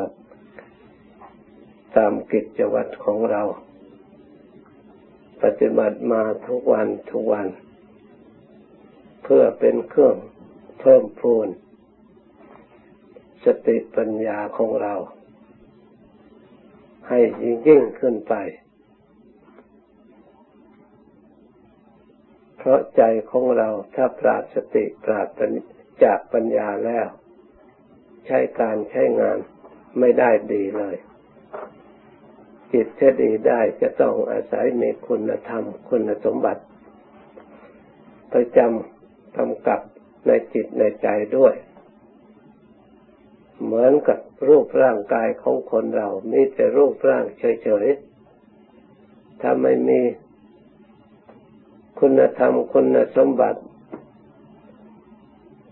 บัติ ตามกิจวัตรของเรา ปฏิบัติมาทุกวันทุกวัน เพื่อเป็นเครื่องเพิ่มพูน สติปัญญาของเรา ให้ยิ่งยิ่งขึ้นไป เพราะใจของเราถ้าปราศสติปราศจากปัญญาแล้ว ใช้การใช้งาน ไม่ได้ดีเลย จิตจะดีได้จะต้องอาศัยมีคุณธรรม คุณสมบัติประจำกำกับในจิตในใจด้วย เหมือนกับรูปร่างกายของคนเรา มีแต่รูปร่างเฉยๆ ถ้าไม่มีคุณธรรมคุณสมบัติ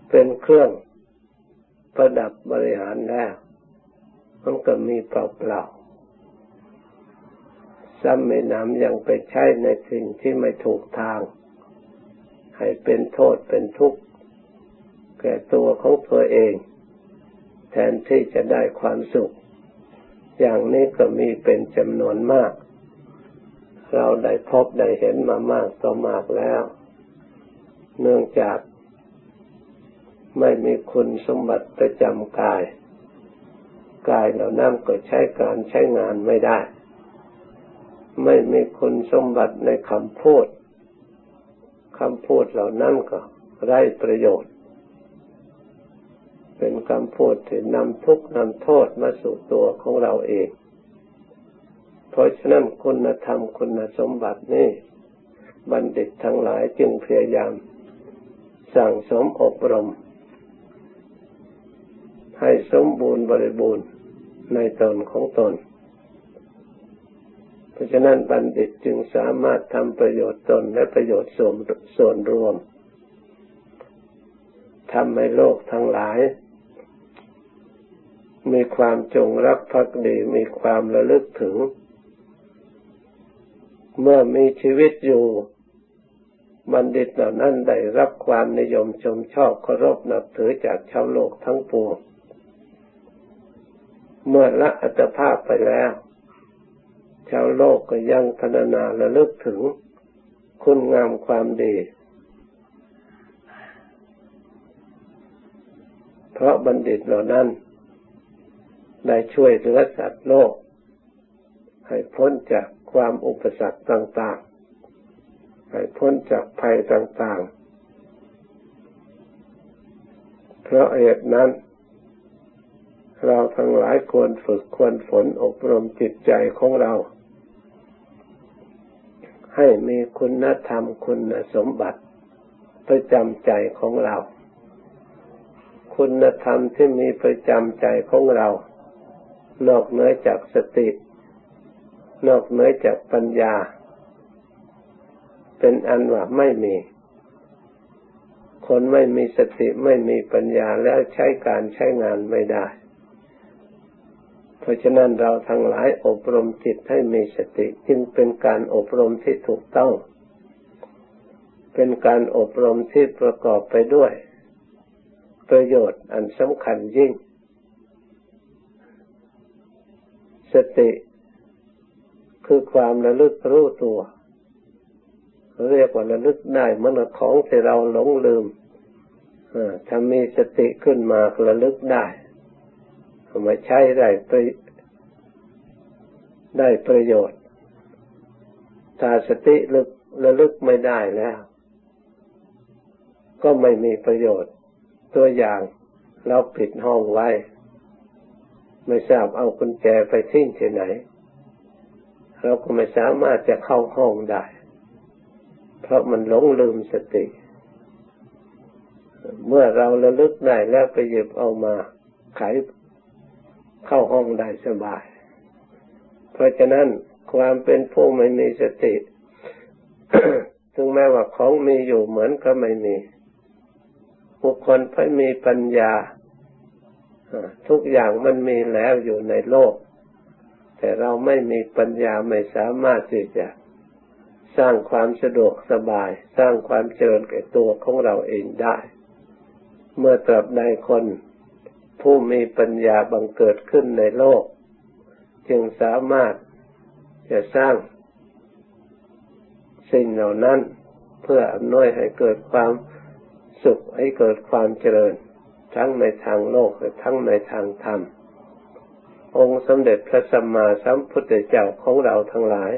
เป็นเครื่องประดับบริหารแล้ว มันก็มีเปล่าๆซ้ำไม่นำยังไปใช้ในสิ่งที่ไม่ถูกทาง ให้เป็นโทษเป็นทุกข์ แก่ตัวของตัวเอง แทนที่จะได้ความสุข อย่างนี้ก็มีเป็นจำนวนมาก เราได้พบได้เห็นมามากต่อมากแล้ว เนื่องจากไม่มีคุณสมบัติประจำกาย กายเหล่านั้นก็ใช้การใช้งานไม่ได้ ไม่มีคุณสมบัติในคำพูดคำพูดเหล่านั้นก็ไร้ประโยชน์ เป็นคำพูดที่นำทุกข์นำโทษมาสู่ตัวของเราเอง เพราะฉะนั้นคุณธรรมคุณสมบัตินี้บัณฑิตทั้งหลายจึงพยายาม สั่งสมอบรม ให้สมบูรณ์บริบูรณ์ ในตนของตน เพราะฉะนั้นบัณฑิตจึงสามารถทำประโยชน์ตนและประโยชน์ส่วนส่วนรวมทำให้โลกทั้งหลาย มีความจงรักภักดีมีความระลึกถึง เมื่อมีชีวิตอยู่ บัณฑิตเหล่านั้นได้รับความนิยมชมชอบเคารพนับถือจากชาวโลกทั้งปวง เมื่อละอัตภาพไปแล้ว ชาวโลกก็ยังพรรณนาระลึกถึงคุณงามความดี เพราะบัณฑิตเหล่านั้น ได้ช่วยเหลือสัตว์โลก ให้พ้นจากความอุปสรรคต่าง ๆ ให้พ้นจากภัยต่าง ๆ เพราะเหตุนั้น เราทั้งหลายควรฝึกควรฝนอบรมจิตใจของเรา ให้มีคุณธรรมคุณสมบัติประจำใจของเรา คุณธรรมที่มีประจำใจของเรา นอกเหนือจากสติ นอกเหนือจากปัญญา เป็นอันว่าไม่มี คนไม่มีสติไม่มีปัญญาแล้วใช้การใช้งานไม่ได้ เพราะฉะนั้นเราทั้งหลายอบรมจิตให้มีสติ จึงเป็นการอบรมที่ถูกต้อง เป็นการอบรมที่ประกอบไปด้วย ประโยชน์อันสำคัญยิ่ง สติคือความระลึกรู้ตัว เรียกว่าระลึกได้มื่อของที่เราหลงลืมถ้ามีสติขึ้นมาระลึกได้ มาใช้ได้ไปได้ประโยชน์ ถ้าสติลึกระลึกไม่ได้แล้ว ก็ไม่มีประโยชน์ ตัวอย่างเราปิดห้องไว้ ไม่ทราบเอากุญแจไปทิ้งที่ไหน เราก็ไม่สามารถจะเข้าห้องได้ เพราะมันหลงลืมสติ เมื่อเราระลึกได้แล้วไปหยิบเอามาไข เข้าห้องได้สบาย เพราะฉะนั้นความเป็นผู้ไม่มีสติ ถึงแม้ว่าของมีอยู่เหมือนก็ไม่มี บุคคลไม่มีปัญญา ทุกอย่างมันมีแล้วอยู่ในโลก แต่เราไม่มีปัญญาไม่สามารถที่จะสร้างความสะดวกสบาย สร้างความเจริญแก่ตัวของเราเองได้ เมื่อตราบใดคน ผู้มีปัญญาบังเกิดขึ้นในโลก จึงสามารถจะสร้างสิ่งเหล่านั้น เพื่ออำนวยให้เกิดความสุขให้เกิดความเจริญ ทั้งในทางโลกและทั้งในทางธรรม องค์สมเด็จพระสัมมาสัมพุทธเจ้าของเราทั้งหลาย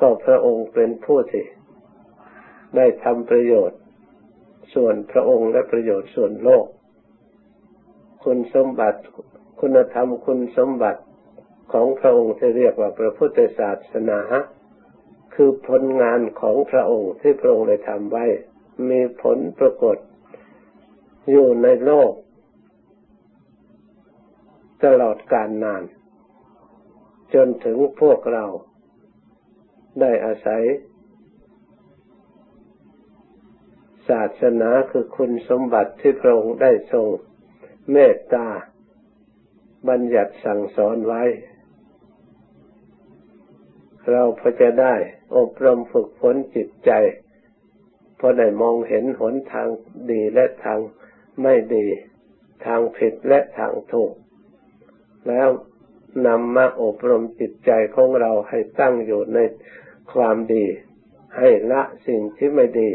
ก็พระองค์เป็นผู้ที่ได้ทำประโยชน์ ส่วนพระองค์และประโยชน์ส่วนโลก คุณสมบัติคุณธรรมคุณสมบัติของพระองค์ที่เรียกว่าพระพุทธศาสนา คือผลงานของพระองค์ที่พระองค์ได้ทำไว้ มีผลปรากฏอยู่ในโลก ตลอดกาลนาน จนถึงพวกเราได้อาศัย ศาสนาคือคุณสมบัติที่พระองค์ได้ทรง เมตตา บัญญัติสั่งสอนไว้ เราพอจะได้อบรมฝึกฝนจิตใจพอได้มองเห็นหนทางดีและทางไม่ดี ทางผิดและทางถูก แล้วนำมาอบรมจิตใจของเราให้ตั้งอยู่ในความดี ให้ละสิ่งที่ไม่ดี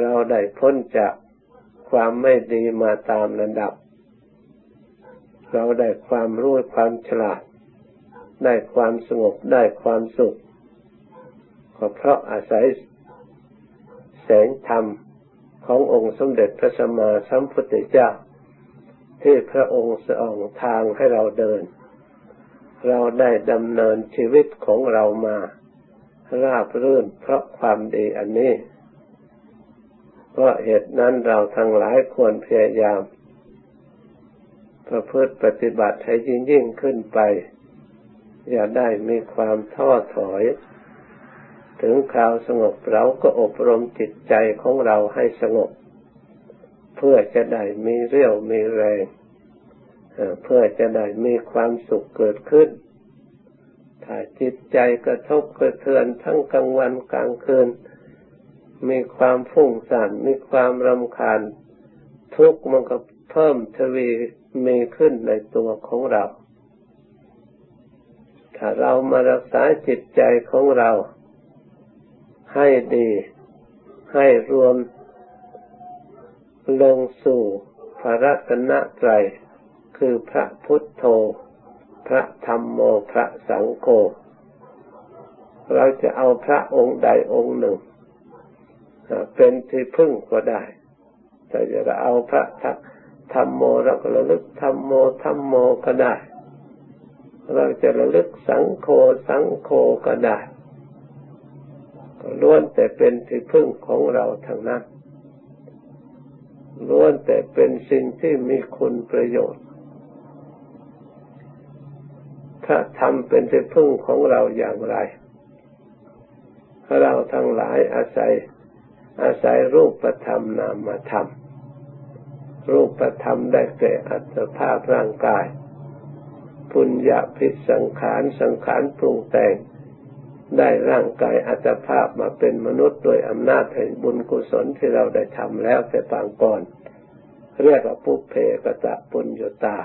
เราได้พ้นจาก ความไม่ดีมาตามระดับ เราได้ความรู้ความฉลาด ได้ความสงบได้ความสุขก็เพราะอาศัยแสงธรรมขององค์สมเด็จพระสัมมาสัมพุทธเจ้า ที่พระองค์ส่องทางให้เราเดิน เราได้ดำเนินชีวิตของเรามา ราบรื่นเพราะความดีอันนี้ เพราะเหตุนั้นเราทั้งหลายควรพยายาม ประพฤติปฏิบัติให้ยิ่งยิ่งขึ้นไป อย่าได้มีความท้อถอย ถึงคราวสงบเราก็อบรมจิตใจของเราให้สงบ เพื่อจะได้มีเรี่ยวมีแรง เพื่อจะได้มีความสุขเกิดขึ้น ถ้าจิตใจกระทบกระเทือนทั้งกลางวันกลางคืน มีความฟุ้งซ่านมีความรำคาญ ทุกข์มันก็เพิ่มทวีมีขึ้นในตัวของเรา ถ้าเรามารักษาจิตใจของเรา ให้ดี ให้รวม ลงสู่พระรัตนตรัยคือพระพุทธโธ พระธรรมโม พระสังโฆ เราจะเอาพระองค์ใดองค์หนึ่ง เป็นที่พึ่งก็ได้แต่จะเอาพระธรรมโมเราก็ระลึกธรรมโมธรรมโมก็ได้ เราจะระลึกสังโฆสังโฆก็ได้ก็ล้วนแต่เป็นที่พึ่งของเราทางนั้นล้วนแต่เป็นสิ่งที่มีคุณประโยชน์ถ้าทำเป็นที่พึ่งของเราอย่างไร เราทั้งหลายอาศัย อาศัยรูปธรรมนามธรรม รูปธรรมได้แก่อัตภาพร่างกาย ปุญญาพิสังขารสังขารปรุงแต่ง ได้ร่างกายอัตภาพมาเป็นมนุษย์โดยอำนาจแห่งบุญกุศลที่เราได้ทำแล้วแต่ปางก่อน เรียกว่าปุเพกะตะปุญญตา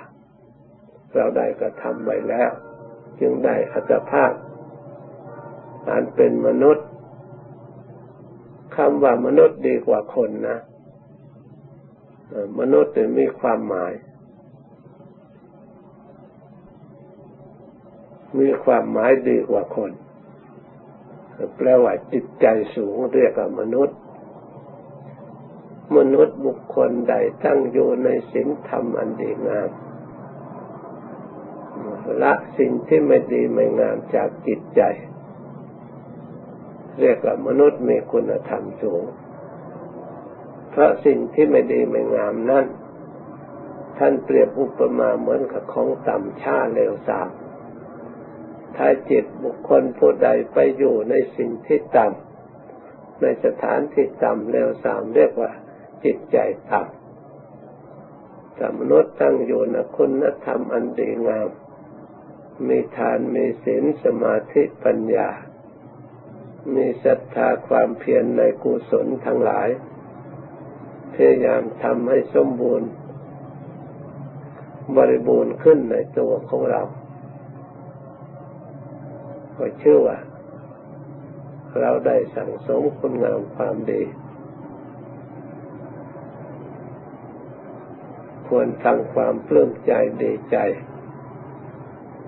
เราได้กระทำไว้แล้ว จึงได้อัตภาพอันเป็นมนุษย์ คำว่ามนุษย์ดีกว่าคนนะมนุษย์มีความหมาย มีความหมายดีกว่าคน แปลว่าจิตใจสูงเรียกว่ามนุษย์ มนุษย์บุคคลใดตั้งอยู่ในศีลธรรมอันดีงามละสิ่งที่ไม่ดีไม่งามจากจิตใจ เรียกว่ามนุษย์มีคุณธรรมสูง เพราะสิ่งที่ไม่ดีไม่งามนั้นท่านเปรียบอุปมาเหมือนกับของต่ำช้าเร็วสามถ้าจิตบุคคลผู้ใดไปอยู่ในสิ่งที่ต่ำในสถานที่ต่ำเร็วสามเรียกว่า จิตใจต่ำแต่มนุษย์ตั้งอยู่ในคุณธรรมอันดีงาม มีทานมีศีลสมาธิปัญญา มีศรัทธาความเพียรในกุศลทั้งหลาย พยายามทำให้สมบูรณ์ บริบูรณ์ขึ้นในตัวของเราก็เชื่อว่า เราได้สั่งสมคุณงามความดี ควรทำความปลื้มใจดีใจ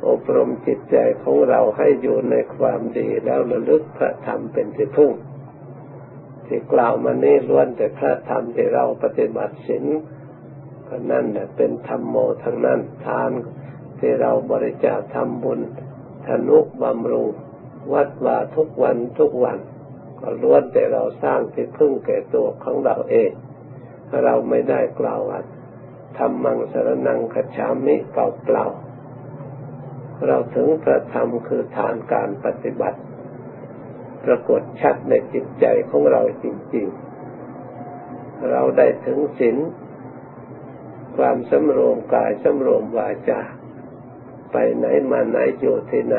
อบรมจิตใจของเราให้อยู่ในความดีแล้วระลึกพระธรรมเป็นที่พึ่งที่กล่าวมานี้ล้วนแต่พระธรรมที่เราปฏิบัติศีลก็นั่นแหละเป็นธรรมโมทั้งนั้นทานที่เราบริจาคทำบุญธนุบำรุงวัดวาทุกวันทุกวัน ก็ล้วนแต่เราสร้างที่พึ่งแก่ตัวของเราเองเราไม่ได้กล่าวว่าทำมังสรนังขจามิเปล่าเปล่า เราถึงพระธรรมคือฐานการปฏิบัติ ปรากฏชัดในจิตใจของเราจริง ๆ เราได้ถึงศีลความสำรวมกายสำรวมวาจาไปไหนมาไหนอยู่ที่ไหน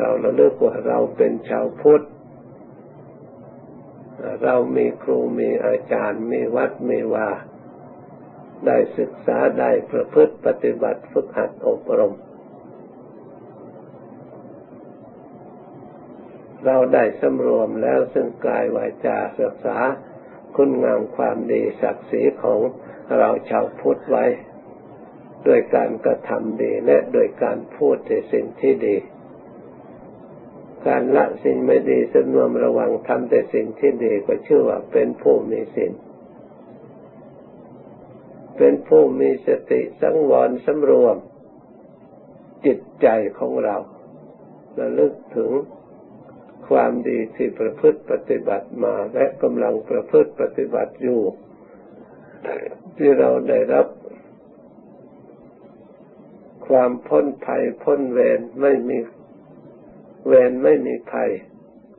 เราระลึกว่าเราเป็นชาวพุทธเรามีครูมีอาจารย์มีวัดมีวา ได้ศึกษาได้ประพฤติปฏิบัติฝึกหัดอบรม เราได้สำรวมแล้วซึ่งกายวาจาศึกษาคุณงามความดีศักดิ์ศรีของเราชาวพุทธไว้ด้วยการกระทำดีและโดยการพูดแต่สิ่งที่ดี การละสิ่งไม่ดีสำรวมระวังทำแต่สิ่งที่ดีก็ชื่อว่าเป็นผู้มีศีล เป็นผู้มีสติสังวรสำรวม จิตใจของเราระลึกถึงความดีที่ประพฤติปฏิบัติมาและกำลังประพฤติปฏิบัติอยู่ ที่เราได้รับความพ้นภัยพ้นเวรไม่มีเวรไม่มีภัย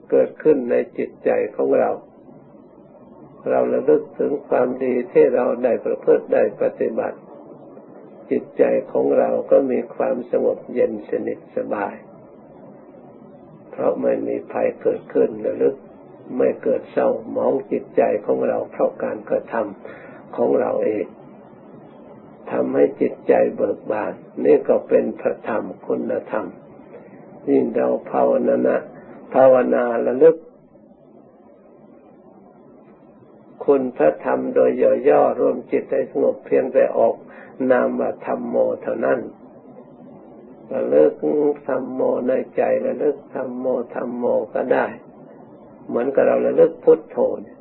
เกิดขึ้นในจิตใจของเรา เราระลึกถึงความดีที่เราได้ประพฤติได้ปฏิบัติ จิตใจของเราก็มีความสงบเย็นสนิทสบาย เพราะไม่มีภัยเกิดขึ้นระลึกไม่เกิดเศร้ามองจิตใจของเราเพราะการกระทำของเราเองทำให้จิตใจเบิกบานนี่ก็เป็นพระธรรมคุณธรรมยิ่งเราภาวนานะภาวนาระลึก คุณพระธรรมโดยย่อๆรวมจิตให้สงบเพียงแต่ออก นามว่าธรรมโมเท่านั้นระลึกธรรมโมในใจระลึกธรรมโมธรรมโมก็ได้ เหมือนกับเราระลึกพุทโธเนี่ย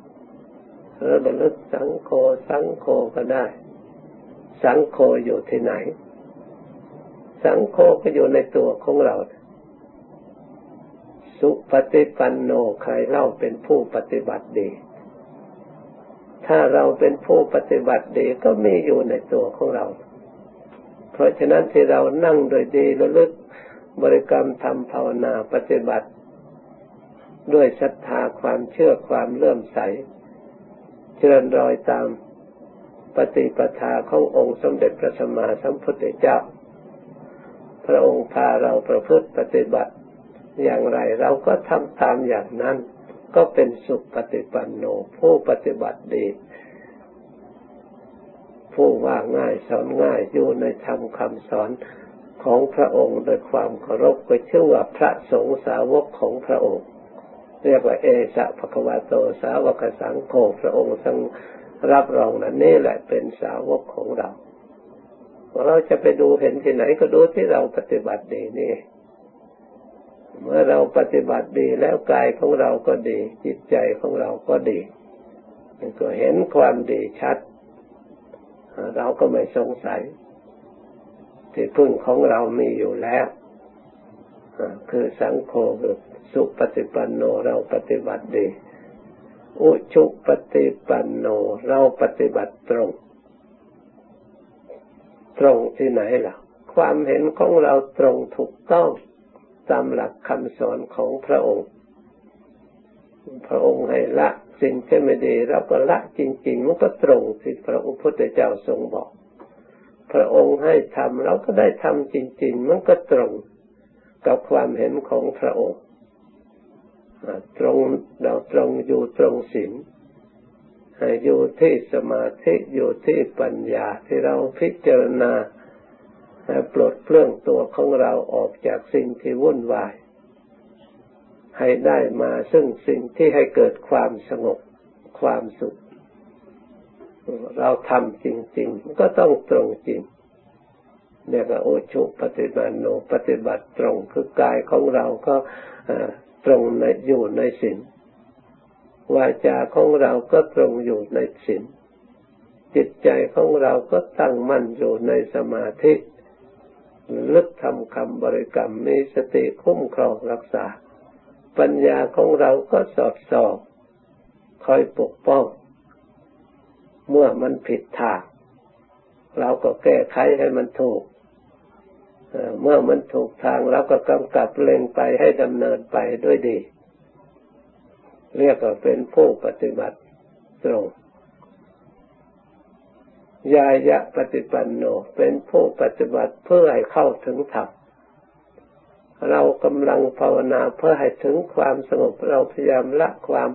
ระลึกสังโฆสังโฆก็ได้ สังโฆอยู่ที่ไหน สังโฆก็อยู่ในตัวของเรา สุปฏิปันโนใครเล่าเป็นผู้ปฏิบัติดี ถ้าเราเป็นผู้ปฏิบัติดีก็มีอยู่ในตัวของเรา เพราะฉะนั้นที่เรานั่งโดยดีระลึกบริกรรมทำภาวนาปฏิบัติ ด้วยศรัทธาความเชื่อความเลื่อมใส เจริญรอยตามปฏิปทาขององค์สมเด็จพระสัมมาสัมพุทธเจ้า พระองค์พาเราประพฤติปฏิบัติ อย่างไรเราก็ทำตามอย่างนั้น ก็เป็นสุปฏิปันโนผู้ปฏิบัติดี ผู้ว่าง่ายสอนง่ายอยู่ในธรรมคำสอนของพระองค์โดยความเคารพก็ชื่อว่าพระสงฆ์สาวกของพระองค์ เรียกว่าเอสะภควาโตสาวกสังโฆพระองค์ทรงรับรองนั้นนี่แหละเป็นสาวกของเราเราจะไปดูเห็นที่ไหนก็ดูที่เราปฏิบัติดีนี่ เมื่อเราปฏิบัติดีแล้วกายของเราก็ดี จิตใจของเราก็ดีก็เห็นความดีชัด เราก็ไม่สงสัย ที่พึ่งของเรามีอยู่แล้วคือสังโฆคือสุปฏิปันโนเราปฏิบัติดี อุชุปฏิปันโนเราปฏิบัติตรง ตรงที่ไหนล่ะ ความเห็นของเราตรงถูกต้อง ตามหลักคำสอนของพระองค์ พระองค์ให้ละสิ่งที่ไม่ดีเราก็ละจริง ๆ มันก็ตรงที่พระพุทธเจ้าทรงบอก พระองค์ให้ทำเราก็ได้ทำจริง ๆ มันก็ตรงกับความเห็นของพระองค์ตรงเราตรงอยู่ตรงศีลอยู่ที่สมาธิอยู่ที่ปัญญาที่เราพิจารณา ปลดเปลื้องตัวของเราออกจากสิ่งที่วุ่นวาย ให้ได้มาซึ่งสิ่งที่ให้เกิดความสงบความสุข เราทำจริง ๆ ก็ต้องตรงจริงเนี่ยก็โอชุปฏิบัติโนปฏิบัติตรงคือกายของเราก็ตรงในอยู่ในศีลวาจาของเราก็ตรงอยู่ในศีลจิตใจของเราก็ตั้งมั่นอยู่ในสมาธิ ลึกทำคำบริกรรมมีสติคุ้มครองรักษา ปัญญาของเราก็สอดส่องคอยปกป้อง เมื่อมันผิดทาง เราก็แก้ไขให้มันถูกเมื่อมันถูกทางเราก็กำกับเล็งไปให้ดำเนินไปด้วยดี เรียกว่าเป็นผู้ปฏิบัติตรง ยายะปฏิปันโน เป็นผู้ปฏิบัติเพื่อให้เข้าถึงธรรมเรากำลังภาวนาเพื่อให้ถึงความสงบเราพยายามละความ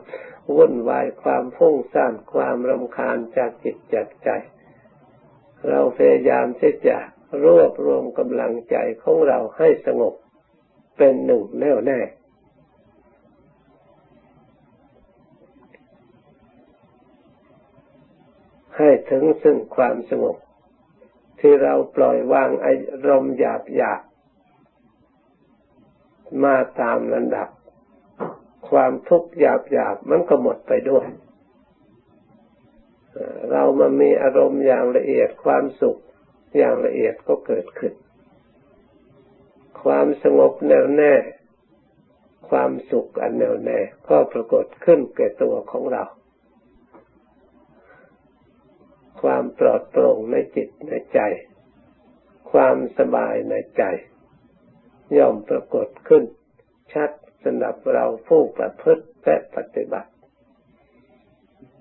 วุ่นวายความฟุ้งซ่านความรำคาญจากจิตจากใจ เราพยายามที่จะรวบรวมกำลังใจของเราให้สงบเป็นหนึ่งแน่วแน่ ให้ถึงซึ่งความสงบ ที่เราปล่อยวางอารมณ์หยาบหยาบมาตามระดับ ความทุกข์หยาบหยาบมันก็หมดไปด้วย เรามามีอารมณ์อย่างละเอียดความสุขอย่างละเอียดก็เกิดขึ้น ความสงบแน่วแน่ ความสุขอันแน่วแน่ก็ปรากฏขึ้นแก่ตัวของเรา ความปลอดโปร่งในจิตในใจ ความสบายในใจ ย่อมปรากฏขึ้น ชัดสำหรับเราผู้ประพฤติและปฏิบัติ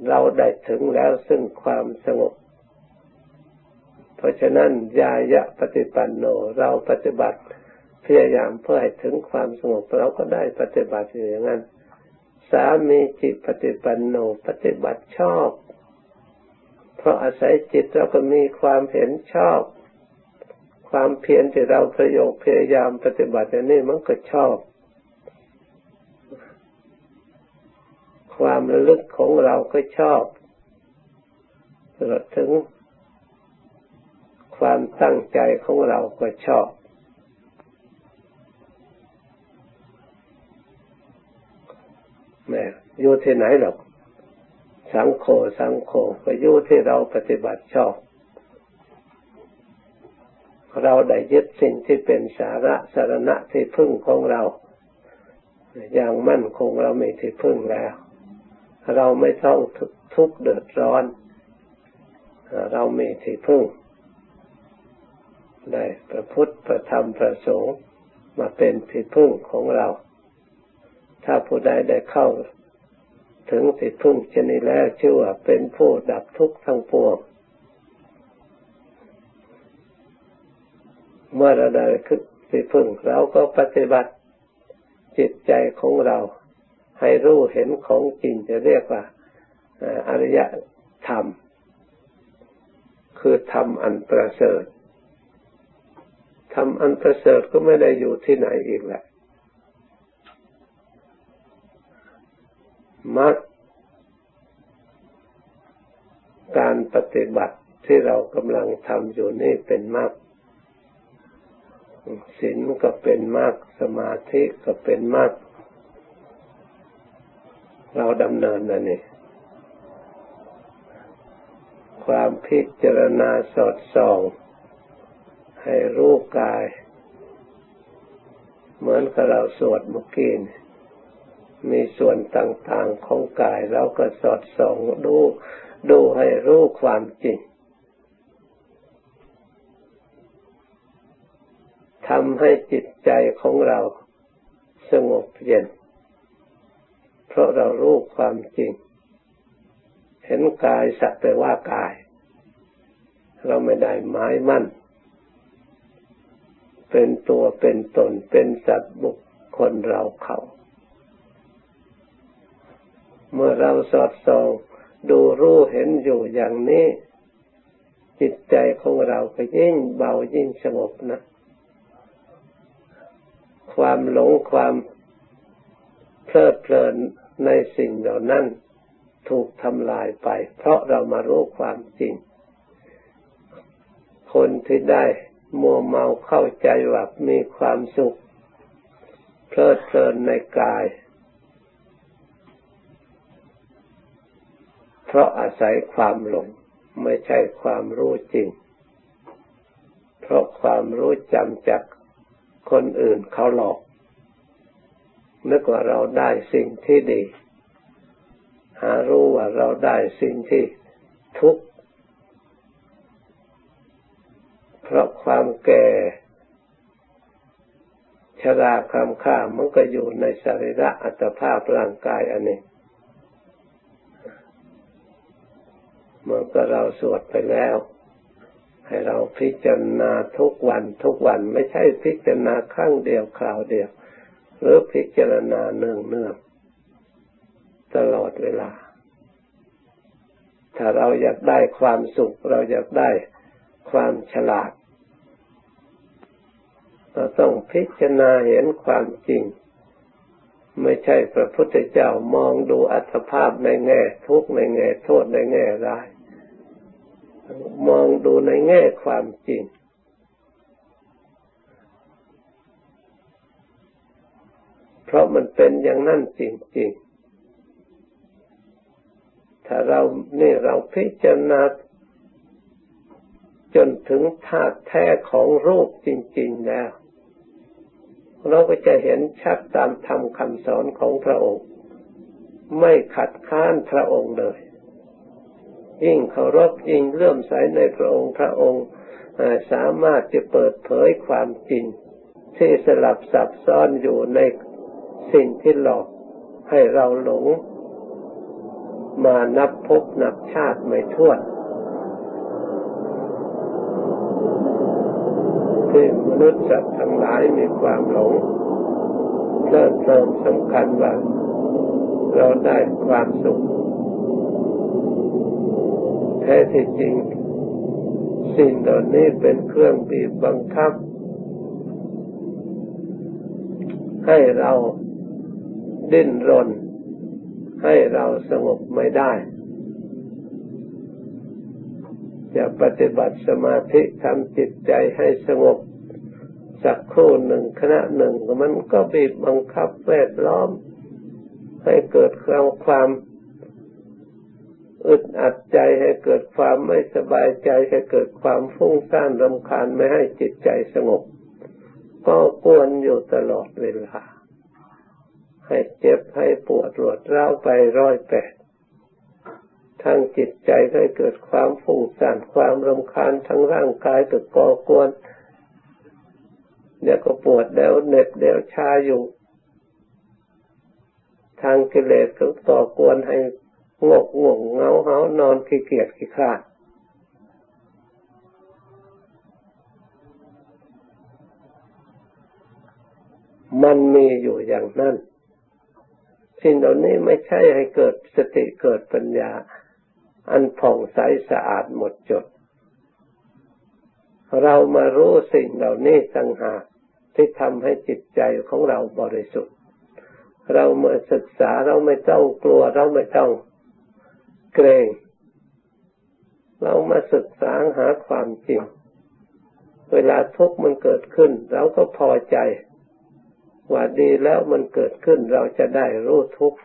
เราได้ถึงแล้วซึ่งความสงบ เพราะฉะนั้นยายะปฏิปันโนเราปฏิบัติพยายามเพื่อให้ถึงความสงบเราก็ได้ปฏิบัติอย่างนั้น สามีจิตปฏิปันโนปฏิบัติชอบ เพราะอาศัยจิตเราก็มีความเห็นชอบ ความเพียรที่เราประโยคพยายามปฏิบัติอย่างนี้มันก็ชอบ ความระลึกของเราก็ชอบตลอดถึง ความตั้งใจของเราก็ชอบแม่อยู่ที่ไหนหรอก สังโฆสังโฆก็อยู่ที่เราปฏิบัติชอบ เราได้ยึดสิ่งที่เป็นสาระสารณะที่พึ่งของเรา อย่างมั่นคงเราไม่ที่พึ่งแล้ว เราไม่ต้องทุกข์เดือดร้อน เราไม่ที่พึ่ง ได้พระพุทธพระธรรมพระสงฆ์มาเป็นที่พึ่งของเรา ถ้าผู้ใดได้เข้า ถึงที่พึ่งชนิดแล้วชื่อว่าเป็นผู้ดับทุกข์ทั้งปวงเมื่อเราได้ขึ้นที่พึ่งเราก็ปฏิบัติจิตใจของเรา ให้รู้เห็นของจริงจะเรียกว่าอริยธรรม คือธรรมอันประเสริฐทำอันประเสริฐก็ไม่ได้อยู่ที่ไหนอีกแหละ มักการปฏิบัติที่เรากำลังทำอยู่นี่เป็นมากศีลก็เป็นมากสมาธิก็เป็นมาก เราดำเนินนะนี่ความพิจารณาสอดส่อง ให้รู้กาย เหมือนกับเราสวดเมื่อกี้ มีส่วนต่างๆของกายเราก็สอดส่องดูดูให้รู้ความจริงทำให้จิตใจของเราสงบเย็น เพราะเรารู้ความจริง เห็นกายสักแต่ว่ากาย เราไม่ได้หมายมั่น เป็นตัวเป็นตนเป็นสัตว์บุคคลเราเขา เมื่อเราสอดส่องดูรู้เห็นอยู่อย่างนี้ จิตใจของเราก็ยิ่งเบายิ่งสงบนะ ความหลงความเพลิดเพลินในสิ่งเหล่านั้นถูกทำลายไป เพราะเรามารู้ความจริง คนที่ได้มัวเมาเข้าใจว่ามีความสุข เพลิดเพลินในกาย เพราะอาศัยความหลง ไม่ใช่ความรู้จริง เพราะความรู้จำจากคนอื่นเขาหลอก นึกว่าเราได้สิ่งที่ดี หารู้ว่าเราได้สิ่งที่ทุกข์ เพราะความแก่ชราคำค่ามันก็อยู่ในสรีระอัตภาพร่างกายอันนี้ มื่อก็เราสวดไปแล้ว ให้เราพิจารณาทุกวันทุกวันไม่ใช่พิจารณาครั้งเดียวคราวเดียว หรือพิจารณาเนืองเนื่องตลอดเวลา ถ้าเราอยากได้ความสุข เราอยากได้ความฉลาด เราต้องพิจารณาเห็นความจริง ไม่ใช่พระพุทธเจ้ามองดูอัตภาพในแง่ทุกข์ในแง่โทษในแง่ร้าย มองดูในแง่ความจริง เพราะมันเป็นอย่างนั้นจริง ๆ ถ้าเรานี่เราพิจารณาจนถึงธาตุแท้ของรูปจริง ๆ แล้ว เราก็จะเห็นชัดตามธรรมคำสอนของพระองค์ ไม่ขัดข้านพระองค์เลย ยิ่งเคารพยิ่งเลื่อมใสในพระองค์พระองค์สามารถจะเปิดเผยความจริง ที่สลับซับซ้อนอยู่ในสิ่งที่หลอกให้เราหลง มานับพบนับชาติไม่ถ้วนที่มนุษย์สัตว์ทั้งหลายมีความหลงเพลิดเพลินสำคัญว่าเราได้ความสุข ท้ที่จริง สิ่งเหล่านี้เป็นเครื่องบีบบังคับ ให้เราดิ้นรน ให้เราสงบไม่ได้ จะปฏิบัติสมาธิทำจิตใจให้สงบสักครู่หนึ่งขณะหนึ่ง มันก็บีบบังคับแวดล้อม ให้เกิดความความ อึดอัดใจให้เกิดความไม่สบายใจให้เกิดความฟุ้งซ่านรำคาญไม่ให้จิตใจสงบ ก็กวนอยู่ตลอดเวลา ให้เจ็บให้ปวดรวดร้าวไปร้อยแปดทางจิตใจให้เกิดความฟุ้งซ่านความรำคาญทั้งร่างกายก็ก่อกวนเดี๋ยวก็ปวดเดี๋ยวเหน็บเดี๋ยวชาอยู่ ทางกิเลสก็ต่อกวนให้ งกง่วงเงาเหานอนขี้เกียจขี้ข้ามันมีอยู่อย่างนั้น สิ่งเหล่านี้ไม่ใช่ให้เกิดสติเกิดปัญญา อันผ่องใสสะอาดหมดจด เรามารู้สิ่งเหล่านี้ต่างหากที่ทำให้จิตใจของเราบริสุทธิ์ เราเมื่อศึกษาเราไม่ต้องกลัวเราไม่ต้อง เกรง เรามาศึกษาหาความจริง เวลาทุกข์มันเกิดขึ้น เราก็พอใจ ว่าดีแล้วมันเกิดขึ้น เราจะได้รู้ทุกข์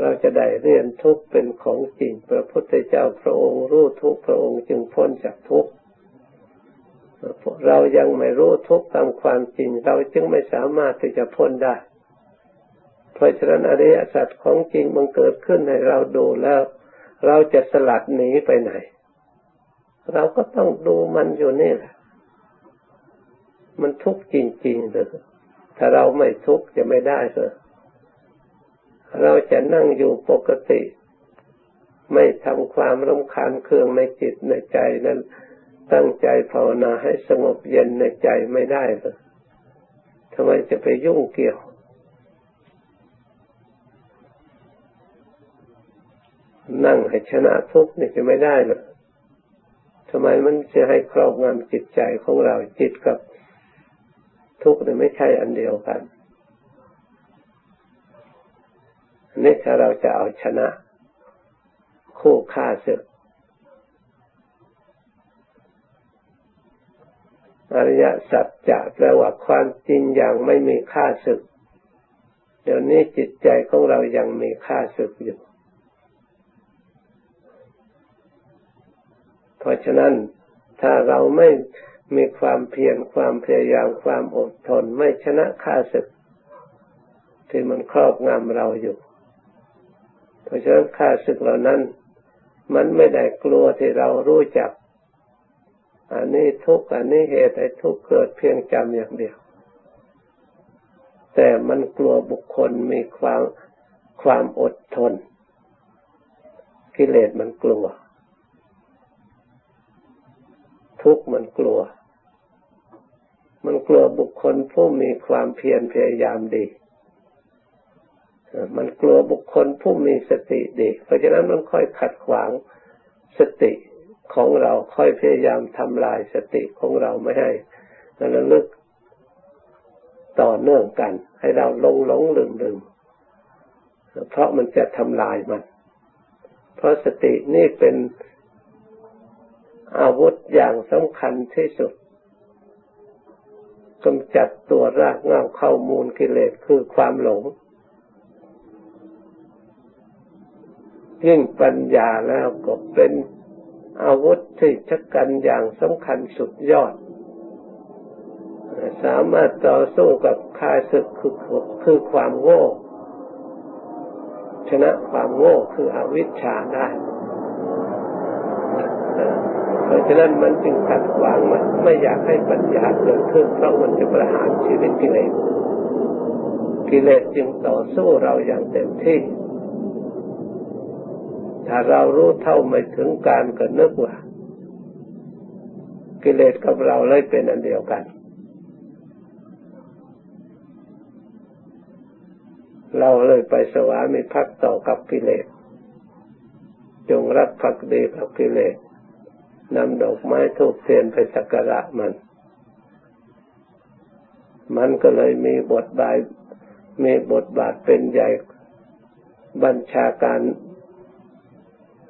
เราจะได้เรียนทุกข์เป็นของจริง พระพุทธเจ้าพระองค์รู้ทุกข์พระองค์จึงพ้นจากทุกข์เรายังไม่รู้ทุกข์ตามความจริง เราจึงไม่สามารถที่จะพ้นได้ เพราะฉะนั้นอริยสัจของจริงมันเกิดขึ้นให้เราดูแล้ว เราจะสลัดหนีไปไหน เราก็ต้องดูมันอยู่นี่แหละมันทุกข์จริงๆเลยถ้าเราไม่ทุกข์จะไม่ได้เลยเราจะนั่งอยู่ปกติ ไม่ทำความรำคาญเครื่องในจิตในใจนั้นตั้งใจภาวนาให้สงบเย็นในใจไม่ได้เลยทำไมจะไปยุ่งเกี่ยว นั่งให้ชนะทุกข์นี่จะไม่ได้หรอกทำไมมันจะให้ครอบงำจิตใจของเราจิตกับทุกข์นี่ไม่ใช่อันเดียวกันนี่ถ้าเราจะเอาชนะ คู่ฆ่าศึกอริยสัจจะแปลว่าความจริงอย่างไม่มีค่าศึก เดี๋ยวนี้จิตใจของเรายังมีค่าศึกอยู่ เพ ราะฉะนั้นถ้าเราไม่มีความเพียรความพยายามความอดทนไม่ชนะค่าศึก ที่มันครอบงำเราอยู่ เพราะฉะนั้นค่าศึกเหล่านั้น มันไม่ได้กลัวที่เรารู้จัก อันนี้ทุกอันนี้เหตุไอ้ทุกเกิดเพียงจำอย่างเดียว แต่มันกลัวบุคคลมีความความอดทนกิเลสมันกลัว ทุกข์มันกลัว มันกลัวบุคคลผู้มีความเพียรพยายามดี มันกลัวบุคคลผู้มีสติดี เพราะฉะนั้นมันค่อยขัดขวางสติของเราค่อยพยายามทำลายสติของเราไม่ให้ระลึกต่อเนื่องกัน ให้เราลงหลงลืมลืมเพราะมันจะทำลายมัน เพราะสตินี่เป็นอาวุธ อย่างสำคัญที่สุดกำจัดตัวรากเงาเข้ามูลกิเลสคือความหลงยิ่งปัญญาแล้วก็เป็นอาวุธที่ชักกันอย่างสำคัญสุดยอด สามารถต่อสู้กับข้าศึกคือคือความโง่ ชนะความโง่คืออวิชชาได้ เพราะฉะนั้นมันจึงขัดขวางมันไม่อยากให้ปัญญาเกิดขึ้นเพราะมันจะประหารชีวิตกิเลสกิเลสจึงต่อสู้เราอย่างเต็มที่ ถ้าเรารู้เท่าไม่ถึงการก็นึกว่า กิเลสกับเราเลยเป็นอันเดียวกัน เราเลยไปสวามิภักดิ์ต่อกับกิเลส จงรักภักดีกับกิเลส นำดอกไม้ทูบเทียนไปสักการะมัน มันก็เลยมีบทบาทมีบทบาทเป็นใหญ่บัญชาการ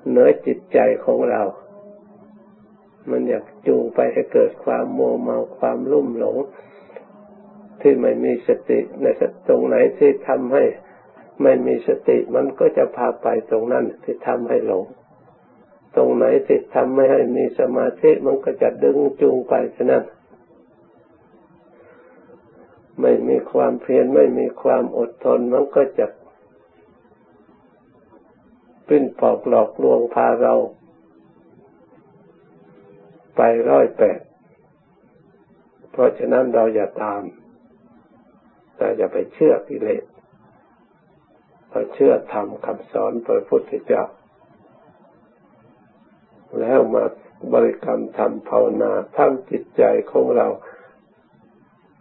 เหนือจิตใจของเรา มันอยากจูงไปให้เกิดความโมเมาความลุ่มหลง ที่ไม่มีสติในตรงไหนที่ทำให้ไม่มีสติมันก็จะพาไปตรงนั้นที่ทำให้หลง ตรงไหนที่ทำไม่ให้มีสมาธิมันก็จะดึงจูงไปฉะนั้นไม่มีความเพียรไม่มีความอดทนมันก็จะปิ้นปอกหลอกลวงพาเรา ไปร้อยแปด เพราะฉะนั้นเราอย่าตามเราอย่าไปเชื่อกิเลสเราเชื่อธรรมคำสอนพระพุทธเจ้า แล้วมาบริกรรมทำภาวนาทำจิตใจของเรา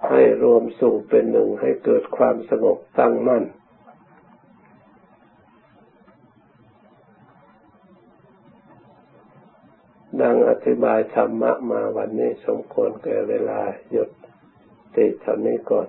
ให้รวมสู่เป็นหนึ่งให้เกิดความสงบตั้งมั่น ดังอธิบายธรรมะมาวันนี้สมควรแก่เวลาหยุดติเท่านี้ก่อน